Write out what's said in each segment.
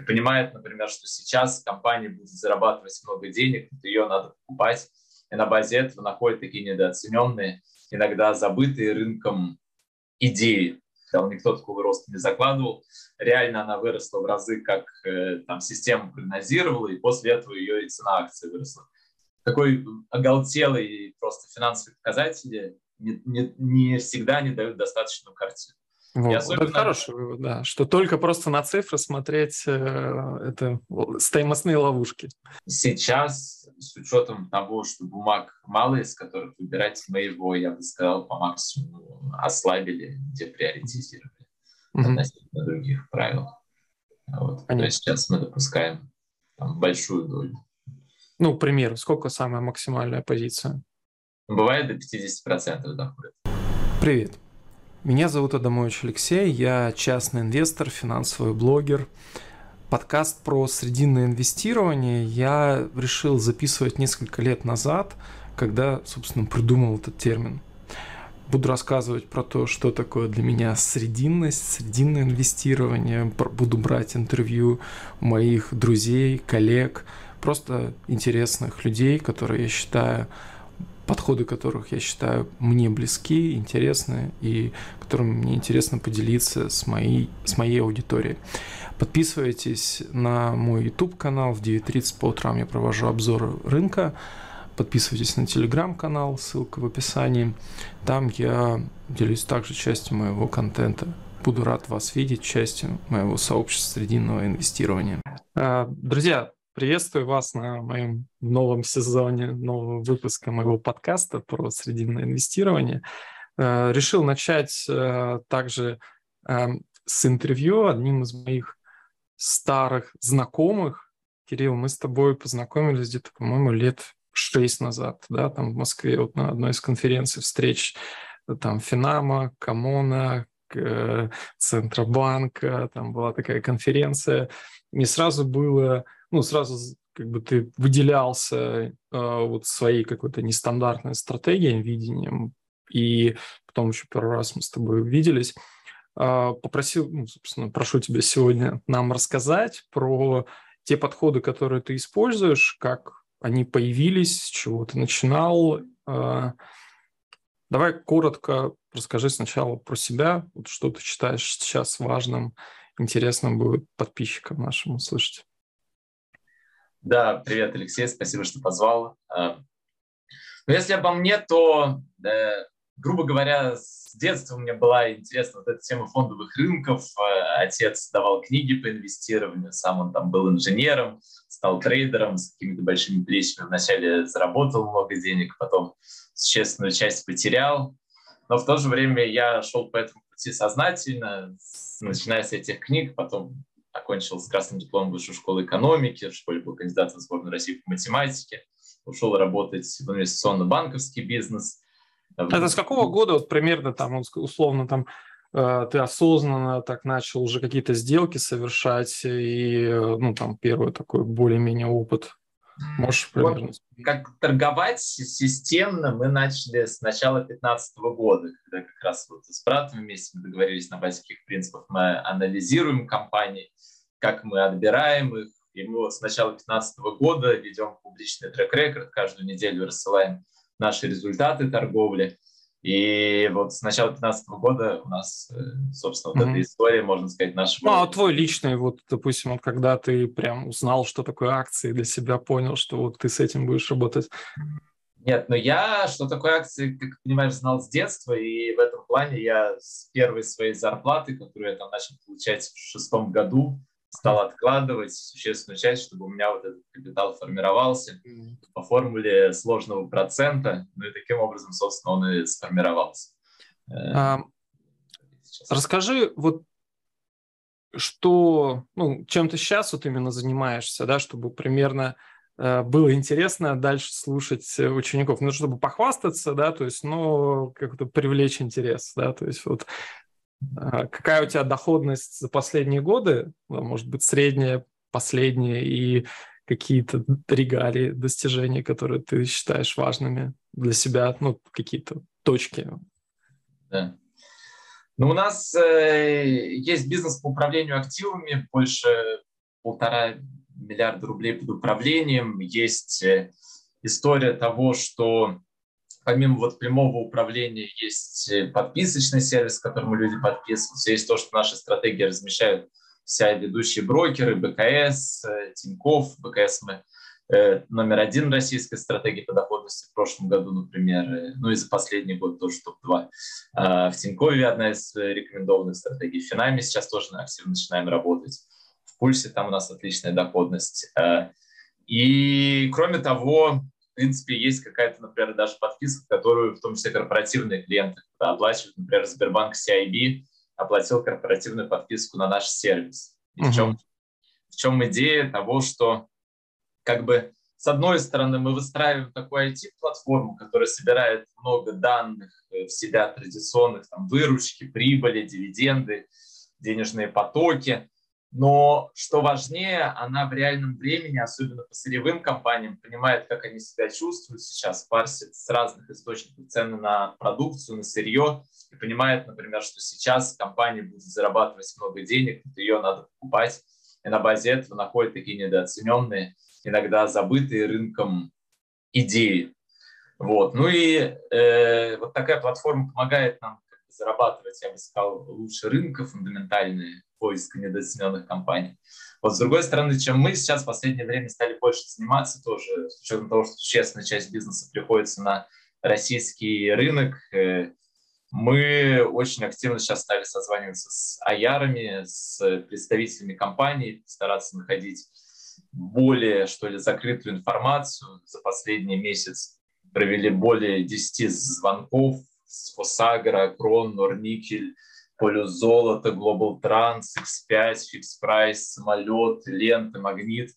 и понимает, например, что сейчас компания будет зарабатывать много денег, ее надо покупать, и на базе этого находят такие недооцененные, иногда забытые рынком идеи. Там никто такого роста не закладывал. Реально она выросла в разы, как э, там система прогнозировала, и после этого ее и цена акции выросла. Такой оголтелый просто финансовые показатели не, не, не всегда не дают достаточную картину. Вот, особенно... Это хороший вывод, да, что только просто на цифры смотреть э, это стоимостные ловушки. Сейчас, с учетом того, что бумаг мало, из которых выбирать, мы его, я бы сказал, по максимуму ослабили, деприоритизировали mm-hmm. относительно других правил. Вот. То есть сейчас мы допускаем там, большую долю. Ну, к примеру, сколько самая максимальная позиция? Бывает до 50% доходит. Привет. Меня зовут Адамович Алексей, я частный инвестор, финансовый блогер. Подкаст про срединное инвестирование я решил записывать несколько лет назад, когда, собственно, придумал этот термин. Буду рассказывать про то, что такое для меня срединность, срединное инвестирование. Буду брать интервью моих друзей, коллег, просто интересных людей, которые я считаю подходы которых я считаю мне близки, интересны и которыми мне интересно поделиться с моей, с моей аудиторией. Подписывайтесь на мой YouTube канал. В 9.30 по утрам я провожу обзоры рынка. Подписывайтесь на телеграм-канал, ссылка в описании. Там я делюсь также частью моего контента. Буду рад вас видеть частью моего сообщества срединного инвестирования. А, друзья, Приветствую вас на моем новом сезоне, нового выпуска моего подкаста про срединное инвестирование. Э, решил начать э, также эм, с интервью одним из моих старых знакомых. Кирилл, мы с тобой познакомились где-то, по-моему, лет шесть назад, да, там в Москве вот на одной из конференций встреч там Финама, Камона, Центробанка, там была такая конференция. Не сразу было ну, сразу как бы ты выделялся э, вот своей какой-то нестандартной стратегией, видением, и потом еще первый раз мы с тобой увиделись. Э, попросил, ну, собственно, прошу тебя сегодня нам рассказать про те подходы, которые ты используешь, как они появились, с чего ты начинал. Давай коротко расскажи сначала про себя, вот что ты считаешь сейчас важным, интересным будет подписчикам нашим услышать. Да, привет, Алексей, спасибо, что позвал. А, Но ну, если обо мне, то, э, грубо говоря, с детства мне была интересна вот эта тема фондовых рынков. А, отец давал книги по инвестированию, сам он там был инженером, стал трейдером с какими-то большими плечами. Вначале заработал много денег, потом существенную часть потерял. Но в то же время я шел по этому пути сознательно, начиная с этих книг, потом окончил с красным дипломом высшую школу экономики, в школе был кандидатом в сборную России по математике, ушел работать в инвестиционно-банковский бизнес. Это с какого года вот примерно там, условно, там э, ты осознанно так начал уже какие-то сделки совершать и, э, ну, там, первый такой более-менее опыт Можешь. Вот, как торговать системно мы начали с начала 2015 года, когда как раз вот с братом вместе мы договорились на базе каких принципов мы анализируем компании, как мы отбираем их. И мы вот с начала 2015 года ведем публичный трек-рекорд, каждую неделю рассылаем наши результаты торговли. И вот с начала 2015 года у нас, э, собственно, вот mm-hmm. эта история, можно сказать, наша... Ну, а твой личный, вот, допустим, вот когда ты прям узнал, что такое акции, для себя понял, что вот ты с этим будешь работать? Нет, но я, что такое акции, как понимаешь, знал с детства, и в этом плане я с первой своей зарплаты, которую я там начал получать в шестом году, стал откладывать существенную часть, чтобы у меня вот этот капитал формировался по формуле сложного процента, ну и таким образом, собственно, он и сформировался. Э, а, расскажи, вот что, ну, чем ты сейчас вот именно занимаешься, да, чтобы примерно э, было интересно дальше слушать учеников, ну, чтобы похвастаться, да, то есть, ну, как-то привлечь интерес, да, то есть вот какая у тебя доходность за последние годы, ну, может быть, средняя, последняя, и какие-то регалии, достижения, которые ты считаешь важными для себя, ну, какие-то точки? Да. Ну, у нас э, есть бизнес по управлению активами, больше полтора миллиарда рублей под управлением. Есть э, история того, что помимо вот прямого управления есть э, подписочный сервис, к которому люди подписываются. Есть то, что наши стратегии размещают все ведущие брокеры, БКС, э, Тиньков. БКС мы номер один российской стратегии по доходности в прошлом году, например, ну и за последний год тоже топ-2. А в Тинькове одна из рекомендованных стратегий. В Финаме сейчас тоже активно начинаем работать пульсе там у нас отличная доходность. Э, и кроме того, в принципе, есть какая-то, например, даже подписка, которую в том числе корпоративные клиенты оплачивают. Например, Сбербанк CIB оплатил корпоративную подписку на наш сервис. И uh-huh. в, чем, в чем идея того, что как бы с одной стороны мы выстраиваем такую IT-платформу, которая собирает много данных в себя традиционных, там, выручки, прибыли, дивиденды, денежные потоки, но что важнее, она в реальном времени, особенно по сырьевым компаниям, понимает, как они себя чувствуют сейчас, парсит с разных источников цены на продукцию, на сырье, и понимает, например, что сейчас компания будет зарабатывать много денег, ее надо покупать, и на базе этого находят такие недооцененные, иногда забытые рынком идеи. Вот. Ну и э, вот такая платформа помогает нам зарабатывать, я бы сказал, лучше рынка, фундаментальные поиска недооцененных компаний. Вот с другой стороны, чем мы сейчас в последнее время стали больше заниматься тоже, с учетом того, что честная часть бизнеса приходится на российский рынок, э, мы очень активно сейчас стали созваниваться с аярами, с представителями компаний, стараться находить более, что ли, закрытую информацию. За последний месяц провели более 10 звонков с Фосагра, Крон, Норникель, Полюс золото, Global Trans, X5, Fix Price, самолет, лента, магнит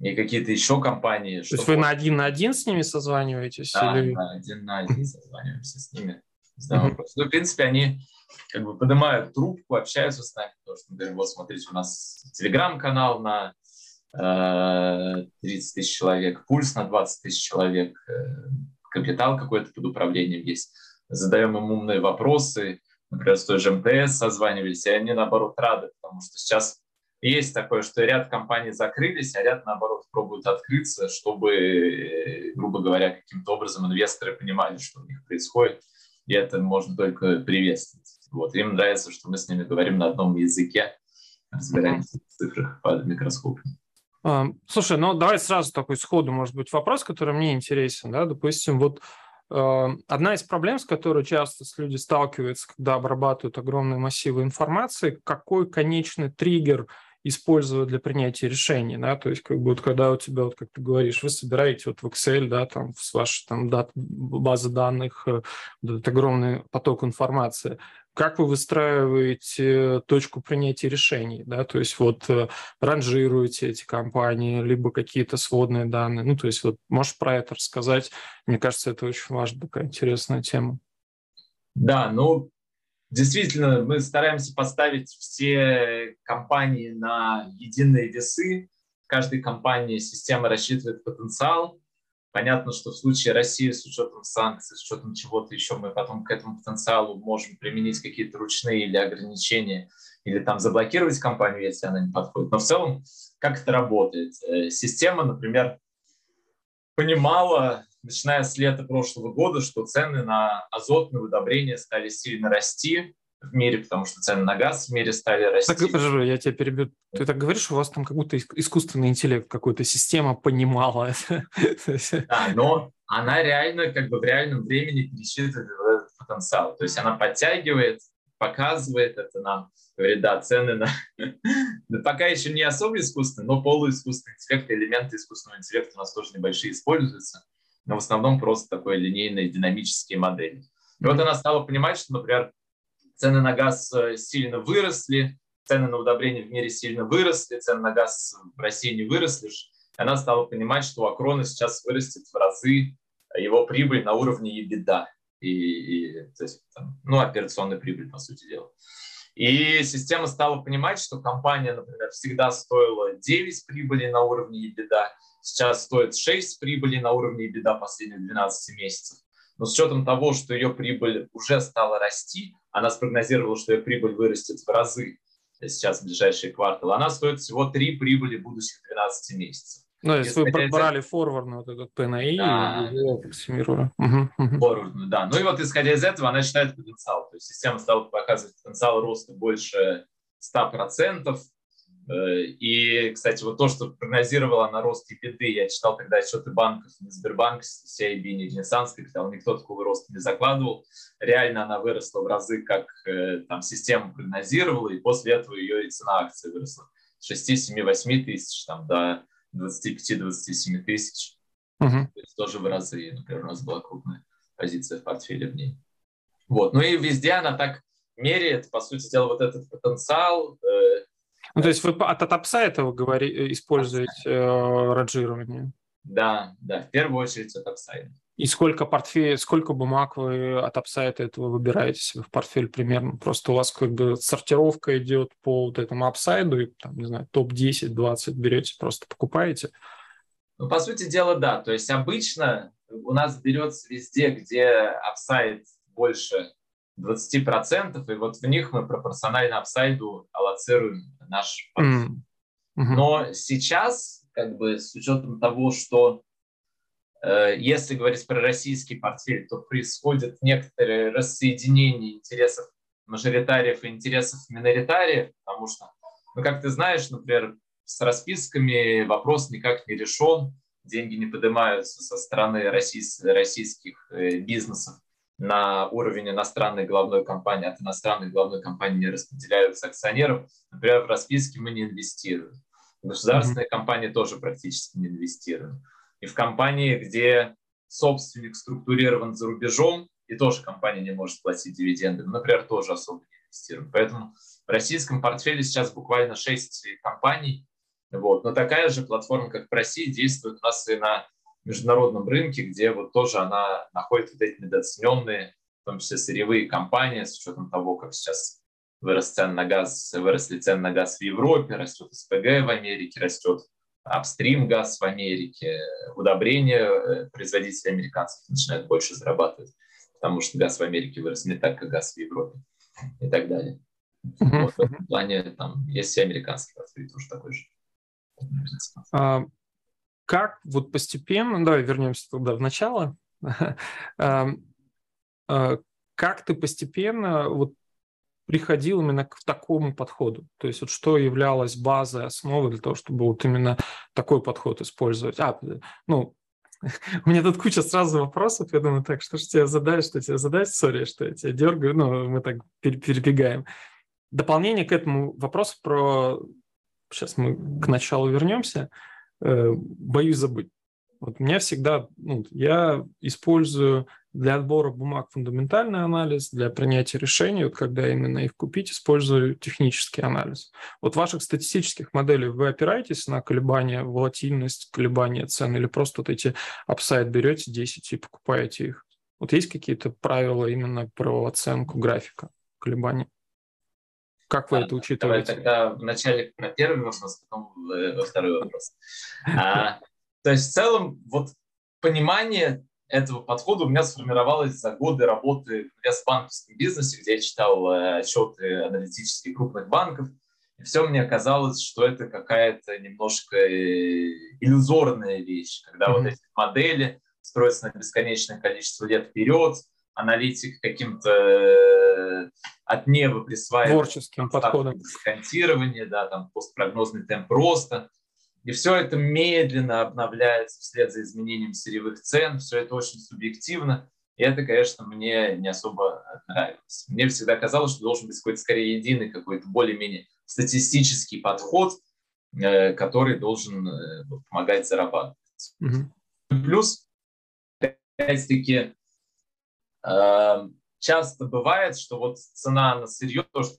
и какие-то еще компании. То есть вы на один на один с ними созваниваетесь? Да, или... да один на один созваниваемся с ними. Ну, в принципе, они как бы поднимают трубку, общаются с нами, потому что говорим, вот смотрите, у нас телеграм-канал на э, 30 тысяч человек, пульс на 20 тысяч человек, э, капитал какой-то под управлением есть. Задаем им умные вопросы, например, с той же МТС созванивались, и они, наоборот, рады, потому что сейчас есть такое, что ряд компаний закрылись, а ряд, наоборот, пробуют открыться, чтобы, грубо говоря, каким-то образом инвесторы понимали, что у них происходит, и это можно только приветствовать. Вот. Им нравится, что мы с ними говорим на одном языке, разбираемся в цифрах под микроскопом. А, слушай, ну давай сразу такой сходу, может быть, вопрос, который мне интересен. Да? Допустим, вот Эм, одна из проблем, с которой часто люди сталкиваются, когда обрабатывают огромные массивы информации, какой конечный триггер использовать для принятия решений, да, то есть как бы вот когда у тебя, вот как ты говоришь, вы собираете вот в Excel, да, там с вашей там дат, базы данных, вот э, этот огромный поток информации, как вы выстраиваете точку принятия решений, да, то есть вот э, ранжируете эти компании, либо какие-то сводные данные, ну, то есть вот можешь про это рассказать, мне кажется, это очень важная такая интересная тема. Да, ну, Действительно, мы стараемся поставить все компании на единые весы. Каждой компании система рассчитывает потенциал. Понятно, что в случае России с учетом санкций, с учетом чего-то еще, мы потом к этому потенциалу можем применить какие-то ручные или ограничения, или там заблокировать компанию, если она не подходит. Но в целом, как это работает? Э, система, например, понимала, начиная с лета прошлого года, что цены на азотные удобрения стали сильно расти в мире, потому что цены на газ в мире стали расти. Так, подожди, я тебя перебью. Ты так говоришь, у вас там как будто искусственный интеллект, какой-то система понимала это. Да, но она реально, как бы в реальном времени пересчитывает этот потенциал. То есть она подтягивает, показывает это нам, говорит, да, цены на... Пока еще не особо искусственный, но полуискусственный интеллект, элементы искусственного интеллекта у нас тоже небольшие используются но в основном просто такой линейные динамические модели. И вот она стала понимать, что, например, цены на газ э, сильно выросли, цены на удобрения в мире сильно выросли, цены на газ в России не выросли. И она стала понимать, что у Акрона сейчас вырастет в разы его прибыль на уровне EBITDA. И, и, то есть, там, ну, операционная прибыль, по сути дела. И система стала понимать, что компания, например, всегда стоила 9 прибыли на уровне EBITDA, сейчас стоит 6 прибыли на уровне беда последних 12 месяцев. Но с учетом того, что ее прибыль уже стала расти, она спрогнозировала, что ее прибыль вырастет в разы. сейчас в ближайшие кварталы, она стоит всего 3 прибыли будущих 12 месяцев. Ну, если вы брали форвард вот этот PNI да. и угу. да. Ну и вот исходя из этого она считает потенциал. То есть система стала показывать потенциал роста больше 100%. Э, и, кстати, вот то, что прогнозировала на рост EBITDA, я читал тогда отчеты банков, не Сбербанк, CIB, не Ренессанс Капитал, никто такого роста не закладывал. Реально она выросла в разы, как э, там система прогнозировала, и после этого ее и цена акции выросла. С 6, 7, 8 тысяч там, до 25-27 тысяч. Угу. То есть тоже в разы, например, у нас была крупная позиция в портфеле в ней. Вот. Ну и везде она так меряет, по сути дела, вот этот потенциал, э, ну, то есть вы от, апсайта вы говори, э, используете э, ранжирование? Да, да, в первую очередь от апсайта. И сколько портфель, сколько бумаг вы от апсайта этого выбираете себе в портфель примерно? Просто у вас как бы сортировка идет по вот этому апсайду, и там, не знаю, топ-10, 20 берете, просто покупаете? Ну, по сути дела, да. То есть обычно у нас берется везде, где апсайд больше 20%, и вот в них мы пропорционально апсайду аллоцируем наш портфель. Mm-hmm. Но сейчас, как бы с учетом того, что э, если говорить про российский портфель, то происходит некоторое рассоединение интересов мажоритариев и интересов миноритариев, потому что, ну, как ты знаешь, например, с расписками вопрос никак не решен, деньги не поднимаются со стороны российских, российских э, бизнесов на уровень иностранной головной компании, от иностранной головной компании не распределяются акционерам. Например, в расписке мы не инвестируем. В государственные mm-hmm. компании тоже практически не инвестируем. И в компании, где собственник структурирован за рубежом, и тоже компания не может платить дивиденды, мы, например, тоже особо не инвестируем. Поэтому в российском портфеле сейчас буквально 6 компаний. Вот. Но такая же платформа, как в России, действует у нас и на международном рынке, где вот тоже она находит вот эти недооцененные, в том числе сырьевые компании, с учетом того, как сейчас вырос цен на газ, выросли цены на газ в Европе, растет СПГ в Америке, растет апстрим газ в Америке, удобрения э, производители американцев начинают больше зарабатывать, потому что газ в Америке вырос не так, как газ в Европе и так далее. Вот в этом плане там есть и американский портфель тоже такой же. Как вот постепенно, давай вернемся туда в начало, а, как ты постепенно вот приходил именно к такому подходу? То есть вот что являлось базой, основой для того, чтобы вот именно такой подход использовать? А, ну, у меня тут куча сразу вопросов, я думаю, так, что же тебе задать, что тебе задать, сори, что я тебя дергаю, ну, мы так перебегаем. Дополнение к этому вопросу про... Сейчас мы к началу вернемся – Э, боюсь забыть. Вот у меня всегда, ну, я использую для отбора бумаг фундаментальный анализ, для принятия решений, вот когда именно их купить, использую технический анализ. Вот ваших статистических моделей вы опираетесь на колебания, волатильность, колебания цен или просто вот эти апсайд берете 10 и покупаете их? Вот есть какие-то правила именно про оценку графика колебаний? Как вы а, это учитываете? Давай тогда вначале на первый вопрос, потом во второй вопрос. А, то есть в целом вот понимание этого подхода у меня сформировалось за годы работы в банковском бизнесе, где я читал э, отчеты аналитических крупных банков. И все мне казалось, что это какая-то немножко э, иллюзорная вещь, когда mm-hmm. вот эти модели строятся на бесконечное количество лет вперед, аналитик каким-то э, от неба присваивает творческим подходом дисконтирование, да, там постпрогнозный темп роста. И все это медленно обновляется вслед за изменением сырьевых цен, все это очень субъективно. И это, конечно, мне не особо нравилось. Мне всегда казалось, что должен быть какой-то скорее единый, какой-то более-менее статистический подход, э, который должен э, помогать зарабатывать. Угу. Плюс, опять-таки, часто бывает, что вот цена на сырье, то, что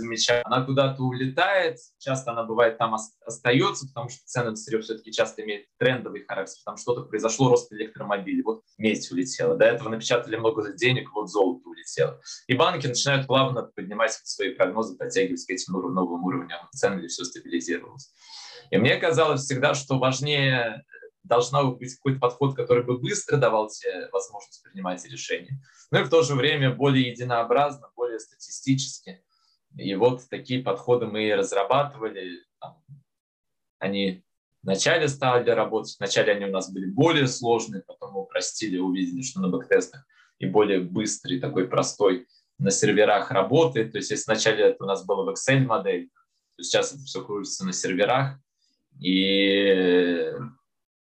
замечаю, она куда-то улетает, часто она бывает там остается, потому что цены на сырье все-таки часто имеют трендовый характер, там что-то произошло, рост электромобилей, вот медь улетела, до этого напечатали много денег, вот золото улетело. И банки начинают плавно поднимать свои прогнозы, подтягивать к этим новым уровням цен, или все стабилизировалось. И мне казалось всегда, что важнее должна быть какой-то подход, который бы быстро давал тебе возможность принимать решения, но и в то же время более единообразно, более статистически. И вот такие подходы мы разрабатывали. Они вначале стали работать, вначале они у нас были более сложные, потом мы упростили, увидели, что на бэктестах и более быстрый, такой простой на серверах работает. То есть если вначале это у нас было в Excel модель, то сейчас это все крутится на серверах. И,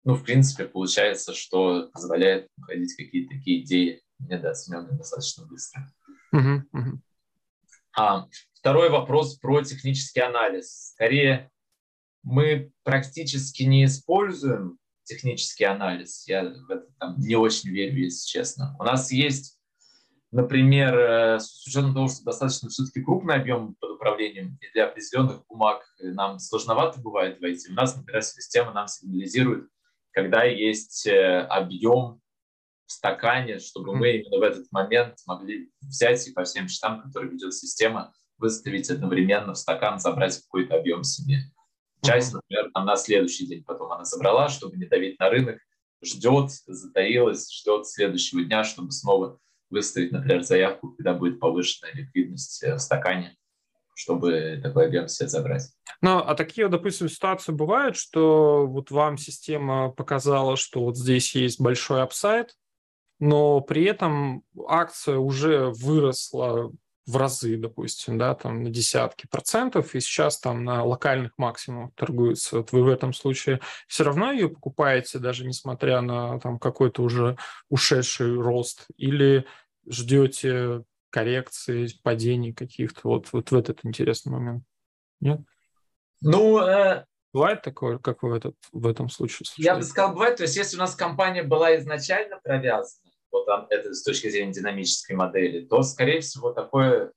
ну, в принципе, получается, что позволяет находить какие-то такие идеи недооцененные достаточно быстро. Uh-huh, uh-huh. А, второй вопрос про технический анализ. Скорее, мы практически не используем технический анализ. Я в это там, не очень верю, если честно. У нас есть, например, э, с учетом того, что достаточно все-таки крупный объем под управлением, и для определенных бумаг нам сложновато бывает войти. У нас, например, система нам сигнализирует, когда есть э, объем в стакане, чтобы мы именно в этот момент могли взять и по всем счетам, которые ведет система, выставить одновременно в стакан, забрать какой-то объем себе. Часть, например, там на следующий день потом она забрала, чтобы не давить на рынок, ждет, затаилась, ждет следующего дня, чтобы снова выставить, например, заявку, когда будет повышенная ликвидность э, в стакане, чтобы такой объем себе забрать. Ну, а такие, допустим, ситуации бывают, что вот вам система показала, что вот здесь есть большой апсайд, но при этом акция уже выросла в разы, допустим, да, там на десятки процентов, и сейчас там на локальных максимумах торгуется. Вот вы в этом случае все равно ее покупаете, даже несмотря на там какой-то уже ушедший рост, или ждете коррекции, падений каких-то, вот, вот в этот интересный момент? Нет? Ну, э... Бывает такое, как в, этот, в этом случае? Случается? Я бы сказал, бывает. То есть, если у нас компания была изначально провязана, вот это с точки зрения динамической модели, то, скорее всего, такое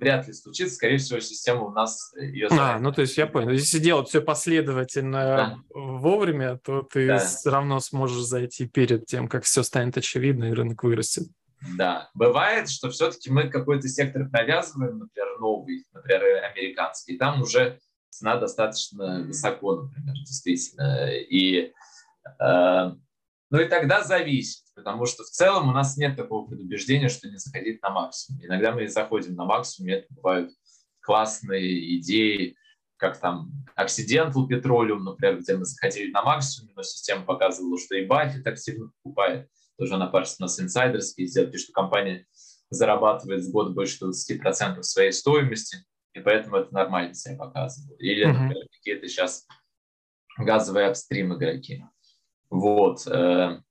вряд ли случится. Скорее всего, система у нас ее... А, ну то есть я понял. Если делать все последовательно да. вовремя, то ты да. все равно сможешь зайти перед тем, как все станет очевидно и рынок вырастет. Да, бывает, что все-таки мы какой-то сектор навязываем, например, новый, например, американский, там уже цена достаточно высоко, например, действительно. И э, ну и тогда зависит, потому что в целом у нас нет такого предубеждения, что не заходить на максимум. Иногда мы заходим на максимум, и это бывают классные идеи, как там Accidental Petroleum, например, где мы заходили на максимум, но система показывала, что и Баффет активно покупает. Тоже она парс у нас инсайдерские сделки, что компания зарабатывает в год больше 20% своей стоимости, и поэтому это нормально себя показывало. Или, например, какие-то сейчас газовые апстрим игроки. Вот. Э,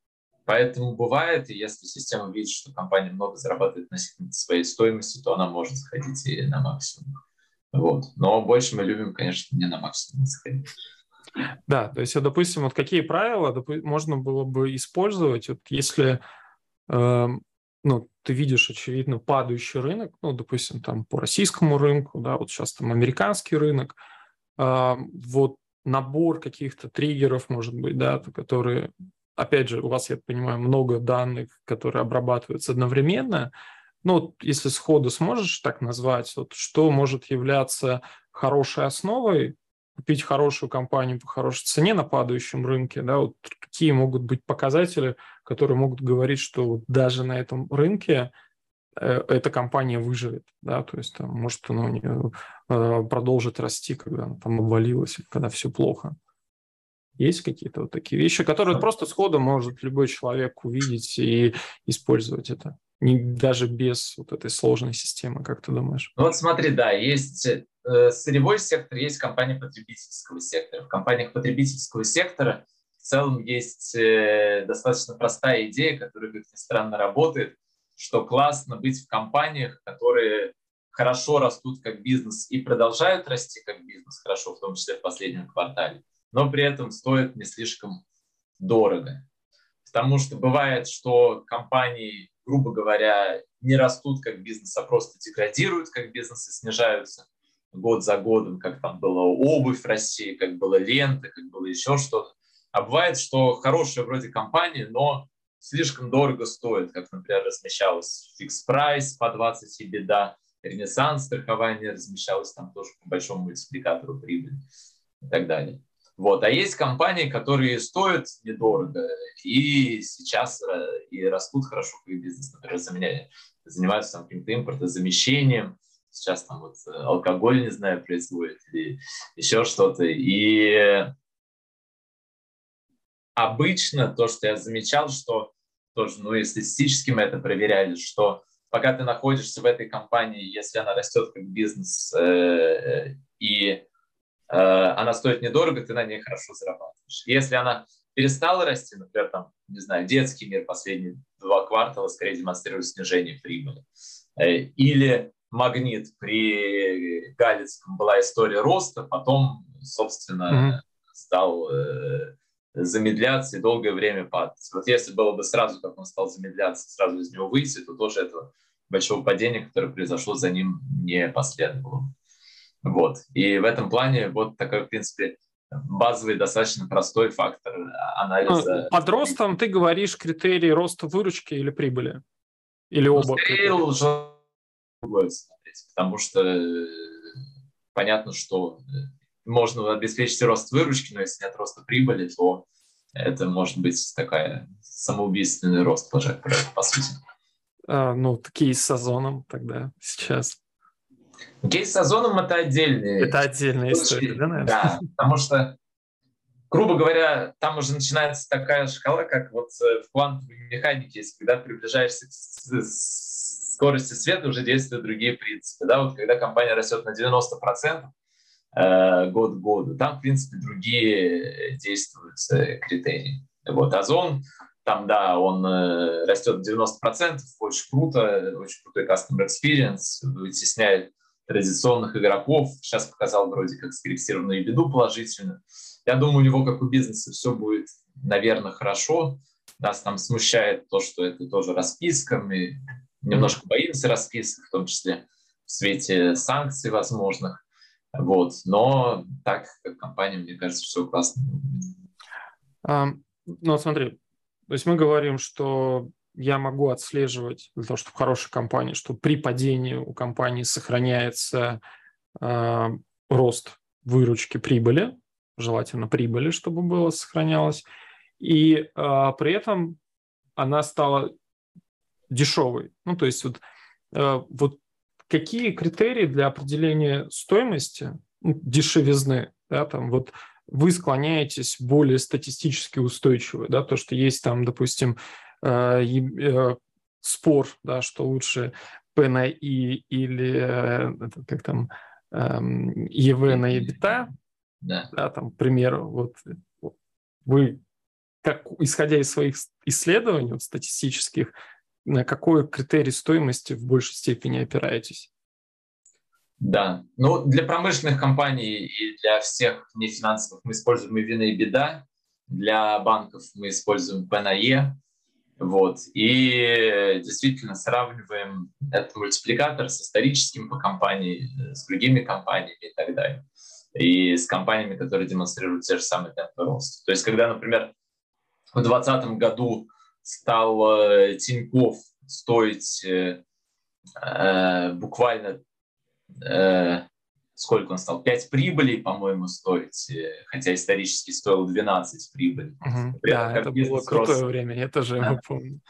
поэтому бывает, и если система видит, что компания много зарабатывает относительно своей стоимости, то она может заходить и на максимум. Вот. Но больше мы любим, конечно, не на максимум заходить. Да, то есть, допустим, вот какие правила можно было бы использовать, вот если э, ну, ты видишь, очевидно, падающий рынок, ну, допустим, там по российскому рынку, да, вот сейчас там американский рынок, э, вот набор каких-то триггеров, может быть, да, которые, опять же, у вас, я понимаю, много данных, которые обрабатываются одновременно. Ну, если сходу сможешь так назвать, вот что может являться хорошей основой, купить хорошую компанию по хорошей цене на падающем рынке, да, вот какие могут быть показатели, которые могут говорить, что вот даже на этом рынке Э, эта компания выживет, да, то есть там, может она не, э, продолжит расти, когда она там обвалилась, когда все плохо. Есть какие-то вот такие вещи, которые просто сходу может любой человек увидеть и использовать это, не, даже без вот этой сложной системы, как ты думаешь? Ну вот смотри, да, есть сырьевой сектор, есть компания потребительского сектора. В компаниях потребительского сектора в целом есть э, достаточно простая идея, которая, как ни странно, работает – что классно быть в компаниях, которые хорошо растут как бизнес и продолжают расти как бизнес хорошо, в том числе в последнем квартале, но при этом стоят не слишком дорого. Потому что бывает, что компании, грубо говоря, не растут как бизнес, а просто деградируют как бизнес и снижаются год за годом, как там была обувь в России, как была лента, как было еще что-то. А бывает, что хорошая вроде компания, но слишком дорого стоит, как, например, размещалось фикс прайс по 20 и беда, ренессанс страхование размещалось там тоже по большому мультипликатору прибыли и так далее. Вот. А есть компании, которые стоят недорого и сейчас и растут хорошо как бизнес, например, заменяют, занимаются там каким-то импортозамещением, сейчас там вот алкоголь, не знаю, производит или еще что-то. И обычно то, что я замечал, что тоже, ну и статистически мы это проверяли, что пока ты находишься в этой компании, если она растет как бизнес э, и э, она стоит недорого, ты на ней хорошо зарабатываешь. Если она перестала расти, например, там, не знаю, детский мир последние два квартала скорее демонстрирует снижение прибыли. Э, или магнит при Галицком была история роста, потом, собственно, mm-hmm. стал э, замедляться и долгое время падать. Вот если было бы сразу, как он стал замедляться, сразу из него выйти, то тоже этого большого падения, которое произошло за ним, не последовало. Вот. И в этом плане вот такой, в принципе, базовый, достаточно простой фактор анализа. Ну, под ростом ты говоришь критерии роста выручки или прибыли? Или оба? Скорее уже смотреть, потому что э, понятно, что э, можно обеспечить рост выручки, но если нет роста прибыли, то это может быть такая самоубийственный рост, по, по сути. А, ну, кейс с сезоном тогда сейчас. Кейс с сезоном это отдельный. Это отдельная история, да, наверное? Да, потому что, грубо говоря, там уже начинается такая шкала, как вот э, в квантовой механике, если когда приближаешься к скорости света, уже действуют другие принципы. Да? Вот когда компания растет на 90%, Э, год к году. Там, в принципе, другие действуют э, критерии. Вот Озон, там, да, он э, растет 90%, очень круто, очень крутой customer experience, вытесняет традиционных игроков. Сейчас показал вроде как скорректированную беду положительно. Я думаю, у него, как у бизнеса, все будет, наверное, хорошо. Нас там смущает то, что это тоже расписка. Немножко боимся расписок, в том числе в свете санкций возможных. Вот. Но так, как компания, мне кажется, все классно. А, ну, смотри, то есть мы говорим, что я могу отслеживать для того, чтобы хорошая компания, что при падении у компании сохраняется э, рост выручки прибыли, желательно прибыли, чтобы было сохранялось, и э, при этом она стала дешевой. Ну, то есть вот, э, вот какие критерии для определения стоимости, ну, дешевизны, да, там вот вы склоняетесь более статистически устойчиво, да, то, что есть там, допустим, э, э, спор, да, что лучше P на I или э, как там EV эм, на EBITDA, да. да, там, к примеру, вот вы, как, исходя из своих исследований вот, статистических, на какой критерий стоимости в большей степени опираетесь? Да, ну для промышленных компаний и для всех нефинансовых мы используем и вина, и беда. Для банков мы используем P E. Вот. И действительно сравниваем этот мультипликатор с историческим по компании, с другими компаниями и так далее. И с компаниями, которые демонстрируют те же самые темпы роста. То есть, когда, например, в 2020 году стал Тиньков стоить э, э, буквально э, сколько он стал? 5 прибылей, по-моему, стоить, э, хотя исторически стоил 12 прибылей. Угу. Да, это было крутое рос... время, я тоже да. его помню.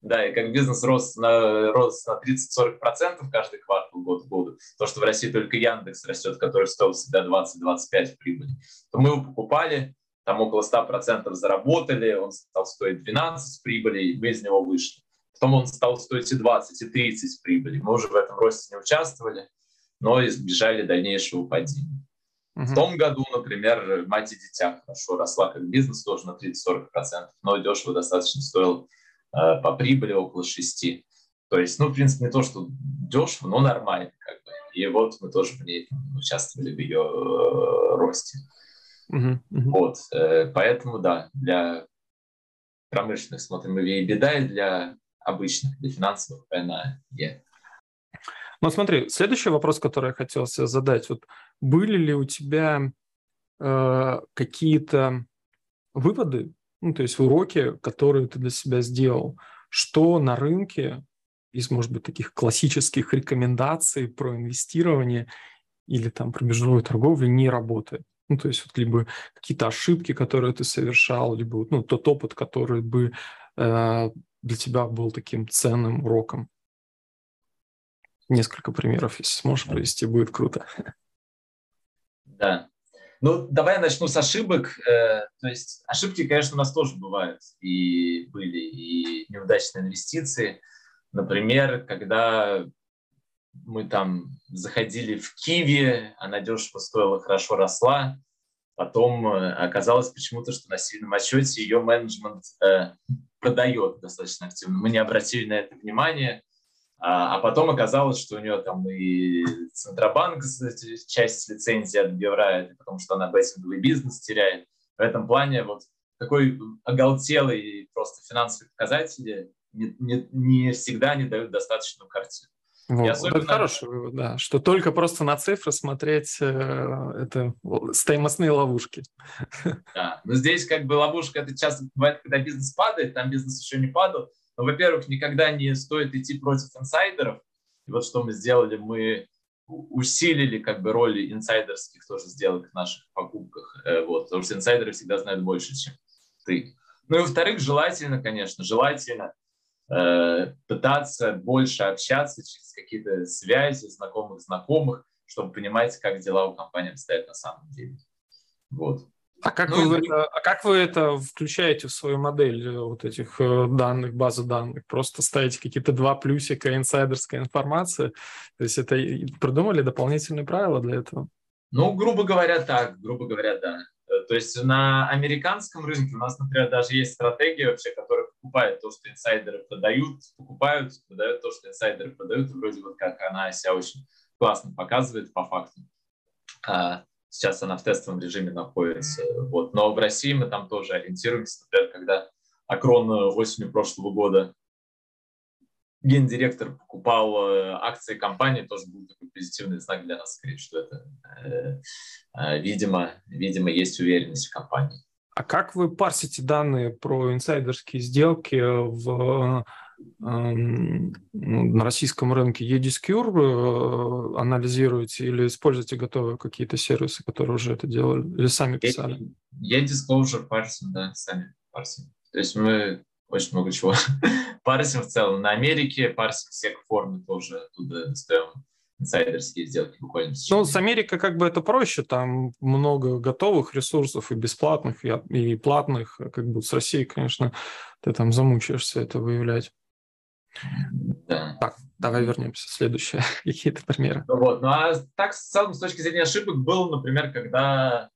Да, и как бизнес рос на, рос на 30-40% каждый квартал год к году, то, что в России только Яндекс растет, который стоил всегда 20-25 прибыли, то мы его покупали, там около 100% заработали, он стал стоить 12 прибыли, мы из него вышли. Потом он стал стоить и 20, и 30 прибыли. Мы уже в этом росте не участвовали, но избежали дальнейшего падения. Uh-huh. В том году, например, мать и дитя хорошо росла как бизнес тоже на 30-40%, но дешево достаточно стоил э, по прибыли около 6. То есть, ну, в принципе, не то, что дешево, но нормально. Как бы. И вот мы тоже в ней участвовали в ее э, росте. Uh-huh. Uh-huh. Вот, э, поэтому, да, для промышленных смотрим и беда, и для обычных, для финансовых на Е. Ну, смотри, следующий вопрос, который я хотел себе задать. Вот были ли у тебя э, какие-то выводы, ну, то есть уроки, которые ты для себя сделал, что на рынке из, может быть, таких классических рекомендаций про инвестирование или там про биржевую торговлю не работает? Ну, то есть вот либо какие-то ошибки, которые ты совершал, либо ну, тот опыт, который бы э, для тебя был таким ценным уроком? несколько примеров, если сможешь привести, будет круто. Да. Ну, давай я начну с ошибок. Э, то есть ошибки, конечно, у нас тоже бывают. И были и неудачные инвестиции. Например, когда мы там заходили в Киви, она дешево стоила, хорошо росла. Потом э, оказалось почему-то, что на сильном отчете ее менеджмент э, продает достаточно активно. Мы не обратили на это внимание. А, а потом оказалось, что у нее там и Центробанк часть лицензии отбирает, потому что она беттинговый бизнес теряет. В этом плане вот такой оголтелый просто финансовые показатели не, не, не всегда не дают достаточную картину. Вот, особенно... Это хороший вывод, да, что только просто на цифры смотреть э, это стоимостные ловушки. Да, но здесь как бы ловушка, это часто бывает, когда бизнес падает, там бизнес еще не падал. Но, во-первых, никогда не стоит идти против инсайдеров. И вот что мы сделали, мы усилили как бы роли инсайдерских тоже сделок в наших покупках. Э, вот, потому что инсайдеры всегда знают больше, чем ты. Ну и во-вторых, желательно, конечно, желательно пытаться больше общаться через какие-то связи, знакомых знакомых, чтобы понимать, как дела у компании обстоят на самом деле. Вот. А как, ну, вы это, а как вы это включаете в свою модель э, вот этих э, данных, базы данных? Просто ставите какие-то два плюсика инсайдерская информация? То есть это придумали дополнительные правила для этого? Ну, грубо говоря, так, грубо говоря, да. То есть на американском рынке у нас, например, даже есть стратегия вообще, которая покупает то, что инсайдеры продают, покупают, продают то, что инсайдеры продают, и вроде вот как она себя очень классно показывает по факту. А сейчас она в тестовом режиме находится. Вот. Но в России мы там тоже ориентируемся, например, когда Акрон осенью прошлого года гендиректор покупал э, акции компании, тоже был такой позитивный знак для нас, скорее, что это, э, э, видимо, видимо, есть уверенность в компании. А как вы парсите данные про инсайдерские сделки в, эм, ну, на российском рынке? EDSCure анализируете или используете готовые какие-то сервисы, которые уже это делали, или сами писали? E-Disclosure парсим, да, сами парсим. То есть мы очень много чего парсим в целом. На Америке парсим все формы тоже оттуда достаем инсайдерские сделки буквально. Ну, с Америкой как бы это проще, там много готовых ресурсов и бесплатных, и, и платных, как бы с Россией, конечно, ты там замучаешься это выявлять. Да. Так, давай вернемся. Следующее. Какие-то примеры. Ну, вот. Ну, а так, в целом, с точки зрения ошибок, был, например, когда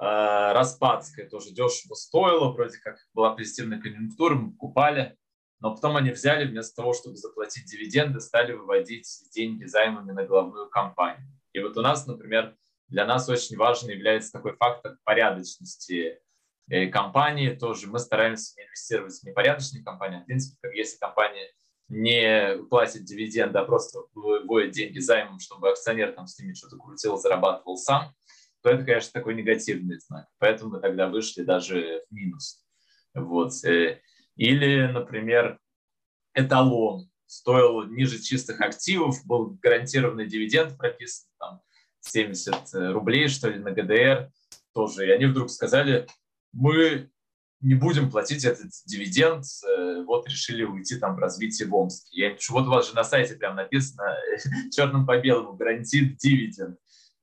э, Распадская тоже дешево стоило, вроде как была позитивная конъюнктура, мы купали, но потом они взяли вместо того, чтобы заплатить дивиденды, стали выводить деньги займами на главную компанию. И вот у нас, например, для нас очень важен является такой фактор порядочности э, компании тоже. Мы стараемся не инвестировать в непорядочные компании. В принципе, как если компания не платит дивиденды, а просто выводит деньги займом, чтобы акционер там с ними что-то крутил, зарабатывал сам, то это, конечно, такой негативный знак. Поэтому мы тогда вышли даже в минус. Вот. Э, или, например, эталон стоил ниже чистых активов, был гарантированный дивиденд прописан, там 70 рублей, что ли, на ГДР тоже. И они вдруг сказали, мы не будем платить этот дивиденд, э, вот решили уйти там в развитие в Омске. Я пишу, вот у вас же на сайте прям написано черным по белому, гарантит дивиденд.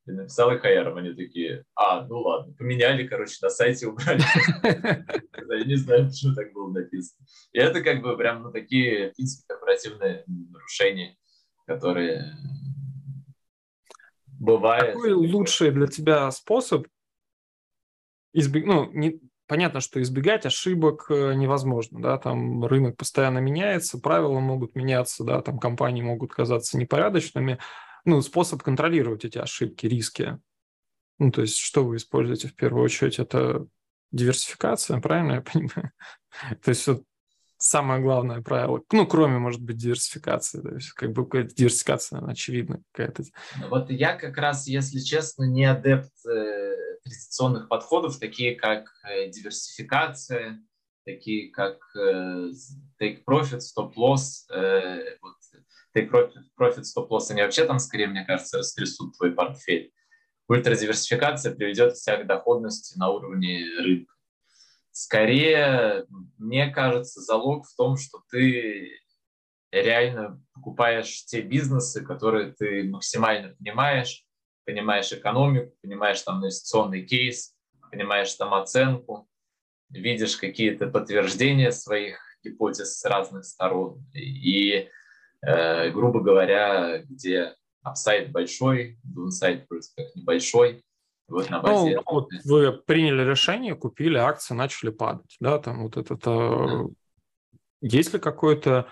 И написал их АРом, они такие, а, ну ладно, поменяли, короче, на сайте убрали. Я не знаю, почему так было написано. И это как бы прям ну, такие, в принципе, корпоративные нарушения, которые бывают. Какой лучший для тебя способ избегать, ну, не, понятно, что избегать ошибок э, невозможно, да, там рынок постоянно меняется, правила могут меняться, да, там компании могут казаться непорядочными, ну, способ контролировать эти ошибки, риски. Ну, то есть, что вы используете в первую очередь? Это диверсификация, правильно я понимаю? то есть, вот самое главное правило, ну, кроме, может быть, диверсификации, то есть, как бы какая-то диверсификация, она очевидна какая-то. Ну, вот я как раз, если честно, не адепт э, традиционных подходов, такие как э, диверсификация, такие как э, take profit, stop loss, вот profit stop loss, они вообще там скорее, мне кажется, растрясут твой портфель. Ультрадиверсификация приведет тебя к доходности на уровне рынка. Скорее, мне кажется, залог в том, что ты реально покупаешь те бизнесы, которые ты максимально понимаешь, понимаешь экономику, понимаешь там инвестиционный кейс, понимаешь там оценку, видишь какие-то подтверждения своих гипотез с разных сторон. И, грубо говоря, где апсайд большой, вроде как небольшой, вот на базе... Ну, вот вы приняли решение, купили акции, начали падать, да, там вот этот... Да. Есть ли какой-то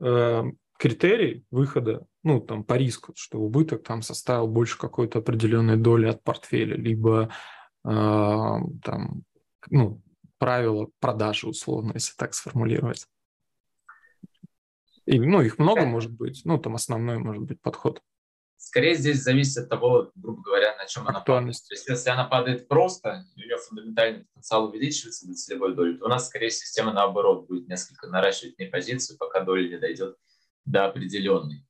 э, критерий выхода, ну, там, по риску, что убыток там составил больше какой-то определенной доли от портфеля, либо э, там, ну, правила продажи, условно, если так сформулировать? И, ну, их много может быть, ну, там основной может быть подход. Скорее здесь зависит от того, грубо говоря, на чем она падает. То есть если она падает просто, у нее фундаментальный потенциал увеличивается до целевой доли, то у нас, скорее, система наоборот будет несколько наращивать не позицию, пока доля не дойдет до определенной.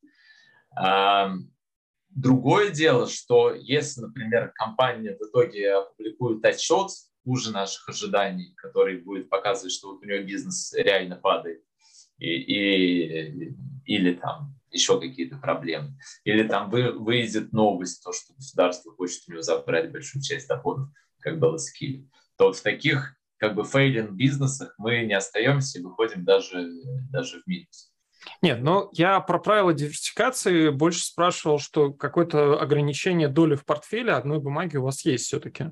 А, другое дело, что если, например, компания в итоге опубликует отчет хуже наших ожиданий, который будет показывать, что вот у нее бизнес реально падает, и, и, или там еще какие-то проблемы. Или там вы, выйдет новость, то, что государство хочет у него забрать большую часть доходов, как было с Киев. То вот в таких как бы фейлинг бизнесах мы не остаемся и выходим даже, даже в минус. Нет, но я про правила диверсификации больше спрашивал, что какое-то ограничение доли в портфеле одной бумаги у вас есть все-таки.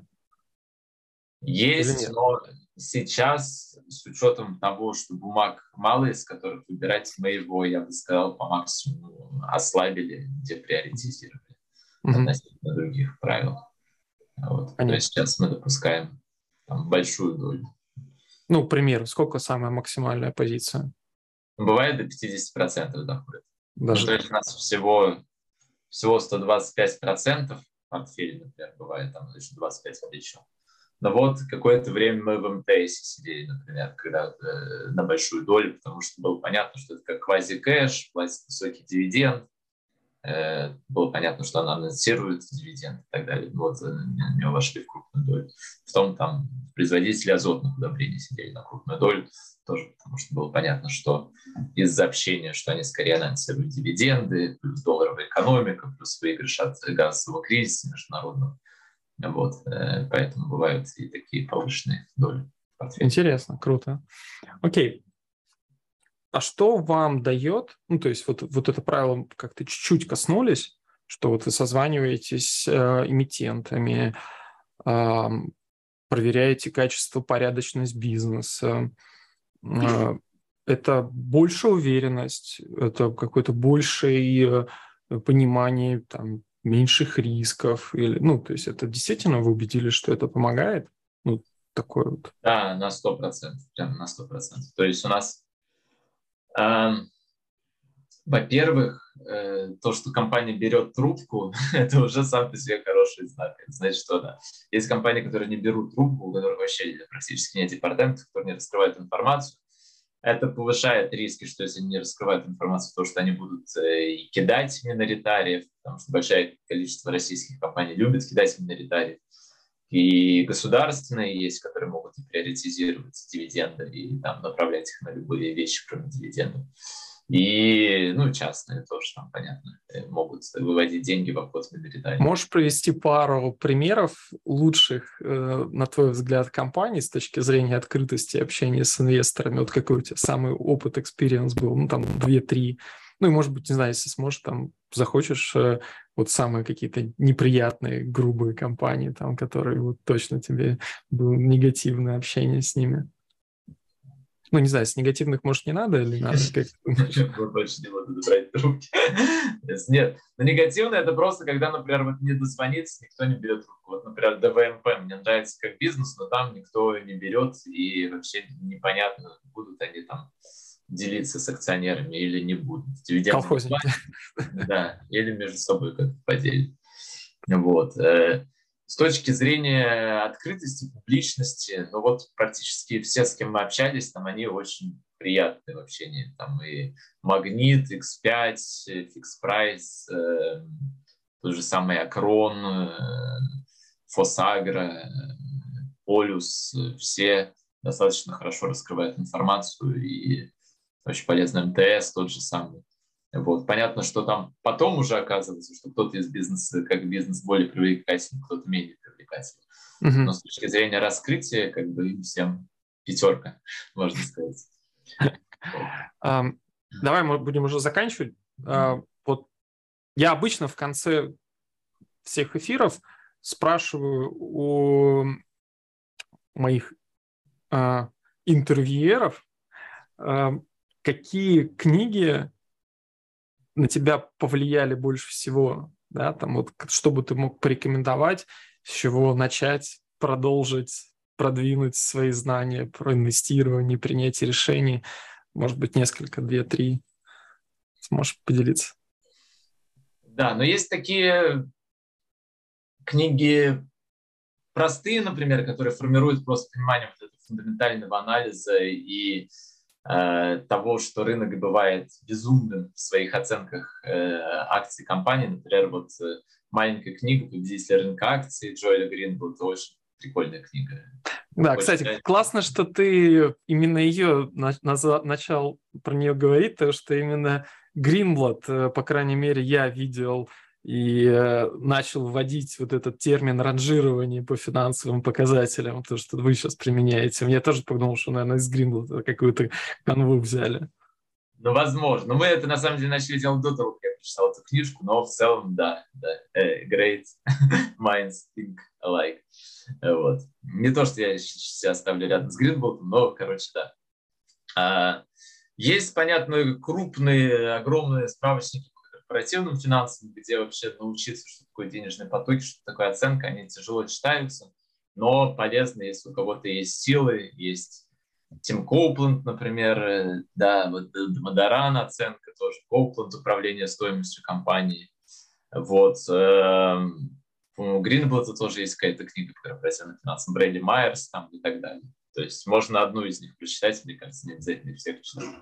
Есть, но сейчас, с учетом того, что бумаг мало, из которых выбирать, мы его, я бы сказал, по максимуму ослабили, деприоритизировали mm-hmm. относительно других правил. Вот. То есть сейчас мы допускаем там, большую долю. Ну, к примеру, сколько самая максимальная позиция? Бывает до 50% доходит. Даже... Ну, то есть у нас всего, всего 125% портфеля, например, бывает там еще 25 еще. Но вот какое-то время мы в МТС сидели, например, когда э, на большую долю, потому что было понятно, что это как квази-кэш, высокий дивиденд. Э, было понятно, что она анонсирует дивиденд и так далее. Вот э, они вошли в крупную долю. В том там производители азотных удобрений сидели на крупную долю тоже, потому что было понятно, что из-за общения, что они скорее анонсируют дивиденды, плюс долларовая экономика, плюс выигрыш от газового кризиса международного вот, э, поэтому бывают и такие повышенные доли. Интересно, круто. Окей. А что вам дает, ну, то есть вот, вот это правило как-то чуть-чуть коснулись, что вот вы созваниваетесь э, эмитентами, э, проверяете качество, порядочность бизнеса, э, это большая уверенность, это какое-то большее э, понимание там, меньших рисков? Или, ну, то есть это действительно вы убедились, что это помогает? Ну, такое вот. Да, на сто процентов, прям на сто процентов. То есть у нас, э, во-первых, э, то, что компания берет трубку, это уже сам по себе хороший знак. Это значит, что да. Есть компании, которые не берут трубку, у которых вообще практически нет департаментов, которые не раскрывают информацию, это повышает риски, что если они не раскрывают информацию, то что они будут э, и кидать миноритариев, потому что большое количество российских компаний любит кидать миноритариев. И государственные есть, которые могут и приоритизировать дивиденды и там, направлять их на любые вещи, кроме дивидендов. И, ну, частные тоже там, понятно, э, могут выводить деньги в обход миноритариев. Можешь провести пару примеров лучших, э, на твой взгляд, компаний с точки зрения открытости общения с инвесторами? Вот какой у тебя самый опыт, experience был? Ну, там, две-три. Ну, и, может быть, не знаю, если сможешь, там, захочешь, э, вот самые какие-то неприятные, грубые компании, там, которые вот точно тебе было негативное общение с ними. Ну, не знаю, с негативных, может, не надо или надо? Больше не буду брать трубки. Нет, но негативное это просто, когда, например, вот не дозвониться, никто не берет трубку. Вот, например, ДВМП мне нравится как бизнес, но там никто не берет, и вообще непонятно, будут они там делиться с акционерами или не будут. Колхозники. Да, или между собой как-то поделить. Вот. Э, с точки зрения открытости, публичности, ну вот практически все, с кем мы общались, там они очень приятные в общении. Там и Магнит, X5, Fix Price, э, тот же самый Акрон, э, Фосагра, Полюс, все достаточно хорошо раскрывают информацию и очень полезно. МТС тот же самый. Вот. Понятно, что там потом уже оказывается, что кто-то из бизнеса, как бизнес более привлекательный, кто-то менее привлекательный. Uh-huh. Но с точки зрения раскрытия, как бы им всем пятерка, можно сказать. Давай мы будем уже заканчивать. А, вот я обычно в конце всех эфиров спрашиваю у моих а, интервьюеров, какие книги на тебя повлияли больше всего, да, там вот, что бы ты мог порекомендовать, с чего начать, продолжить, продвинуть свои знания про инвестирование, принятие решений, может быть, несколько, две-три. Сможешь поделиться? Да, но есть такие книги простые, например, которые формируют просто понимание вот этого фундаментального анализа и того, что рынок бывает безумным в своих оценках э, акций компании. Например, вот э, маленькая книга «Победитель рынка акций» Джоэля Гринбуд, очень прикольная книга. Да, кстати, сказать. классно, что ты именно ее начал про нее говорить, потому что именно Гринблад, э, по крайней мере, я видел и э, начал вводить вот этот термин ранжирования по финансовым показателям, то, что вы сейчас применяете. Мне тоже подумал, что, наверное, из Гринблада какую-то канву взяли. Ну, возможно. Но мы это, на самом деле, начали делать до того, как я прочитал эту книжку, но в целом, да, да. Uh, great minds think alike. Вот. Не то, что я себя ставлю рядом с Гринблатом, но, короче, да. А, есть, понятно, крупные, огромные справочники по корпоративным финансам, где вообще научиться, что такое денежный поток, что такое оценка, они тяжело читаются, но полезно, если у кого-то есть силы, есть Тим Коупленд, например, да, вот Мадаран оценка тоже, Коупленд управление стоимостью компании. Вот. Эм, у Гринблата тоже есть какая-то книга по корпоративным финансам, Брэдли Майерс там и так далее. То есть можно одну из них прочитать, мне кажется, не обязательно всех читать.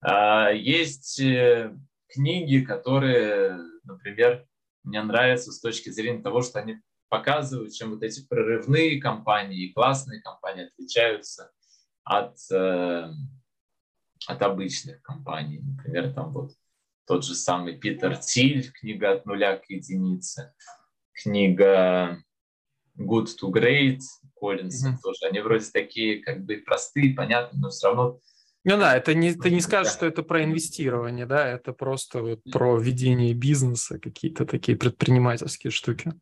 А, есть э, книги, которые, например, мне нравятся с точки зрения того, что они показывают, чем вот эти прорывные компании и классные компании отличаются от, э, от обычных компаний. Например, там вот тот же самый Питер Тиль, книга «От нуля к единице», книга Good to Great, Коллинс mm-hmm. тоже. Они вроде такие как бы простые, понятные, но все равно ну да, это не, ты не скажешь, что это про инвестирование, да, это просто вот про ведение бизнеса, какие-то такие предпринимательские штуки.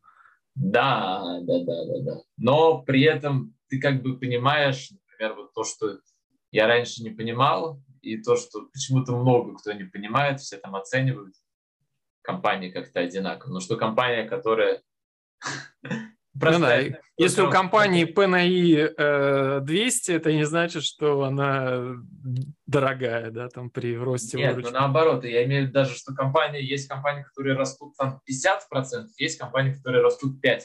Да, да, да, да, да. Но при этом ты как бы понимаешь, например, вот то, что я раньше не понимал, и то, что почему-то много кто не понимает, все там оценивают компании как-то одинаково. Но что компания, которая ну, да. Если у компании P на I 200, это не значит, что она дорогая, да, там при росте Нет, выручки. ну наоборот, я имею в виду даже, что компании, есть компании, которые растут там 50%, есть компании, которые растут 5%.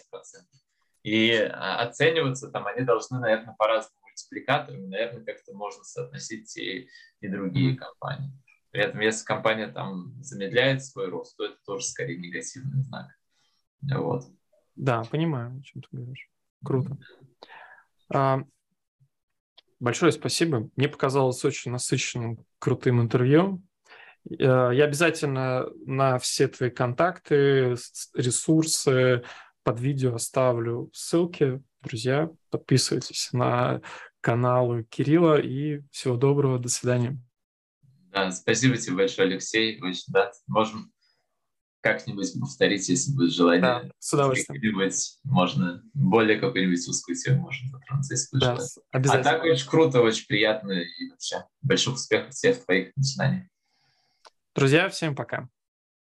И а, оцениваться там они должны, наверное, по-разному мультипликаторами, наверное, как-то можно соотносить и, и другие mm-hmm. компании. При этом, если компания там замедляет свой рост, то это тоже скорее негативный знак. Вот. Да, понимаю, о чем ты говоришь. Круто. А, большое спасибо. Мне показалось очень насыщенным, крутым интервью. Я обязательно на все твои контакты, ресурсы под видео оставлю ссылки. Друзья, подписывайтесь на каналы Кирилла и всего доброго. До свидания. Да, спасибо тебе большое, Алексей. Очень, да, можем как-нибудь повторить, если будет желание. Да, с удовольствием. Можно более какую-нибудь узкую тему можно затронуться, если да, обязательно. А так очень круто, очень приятно и вообще больших успехов всех в твоих начинаниях. Друзья, всем пока.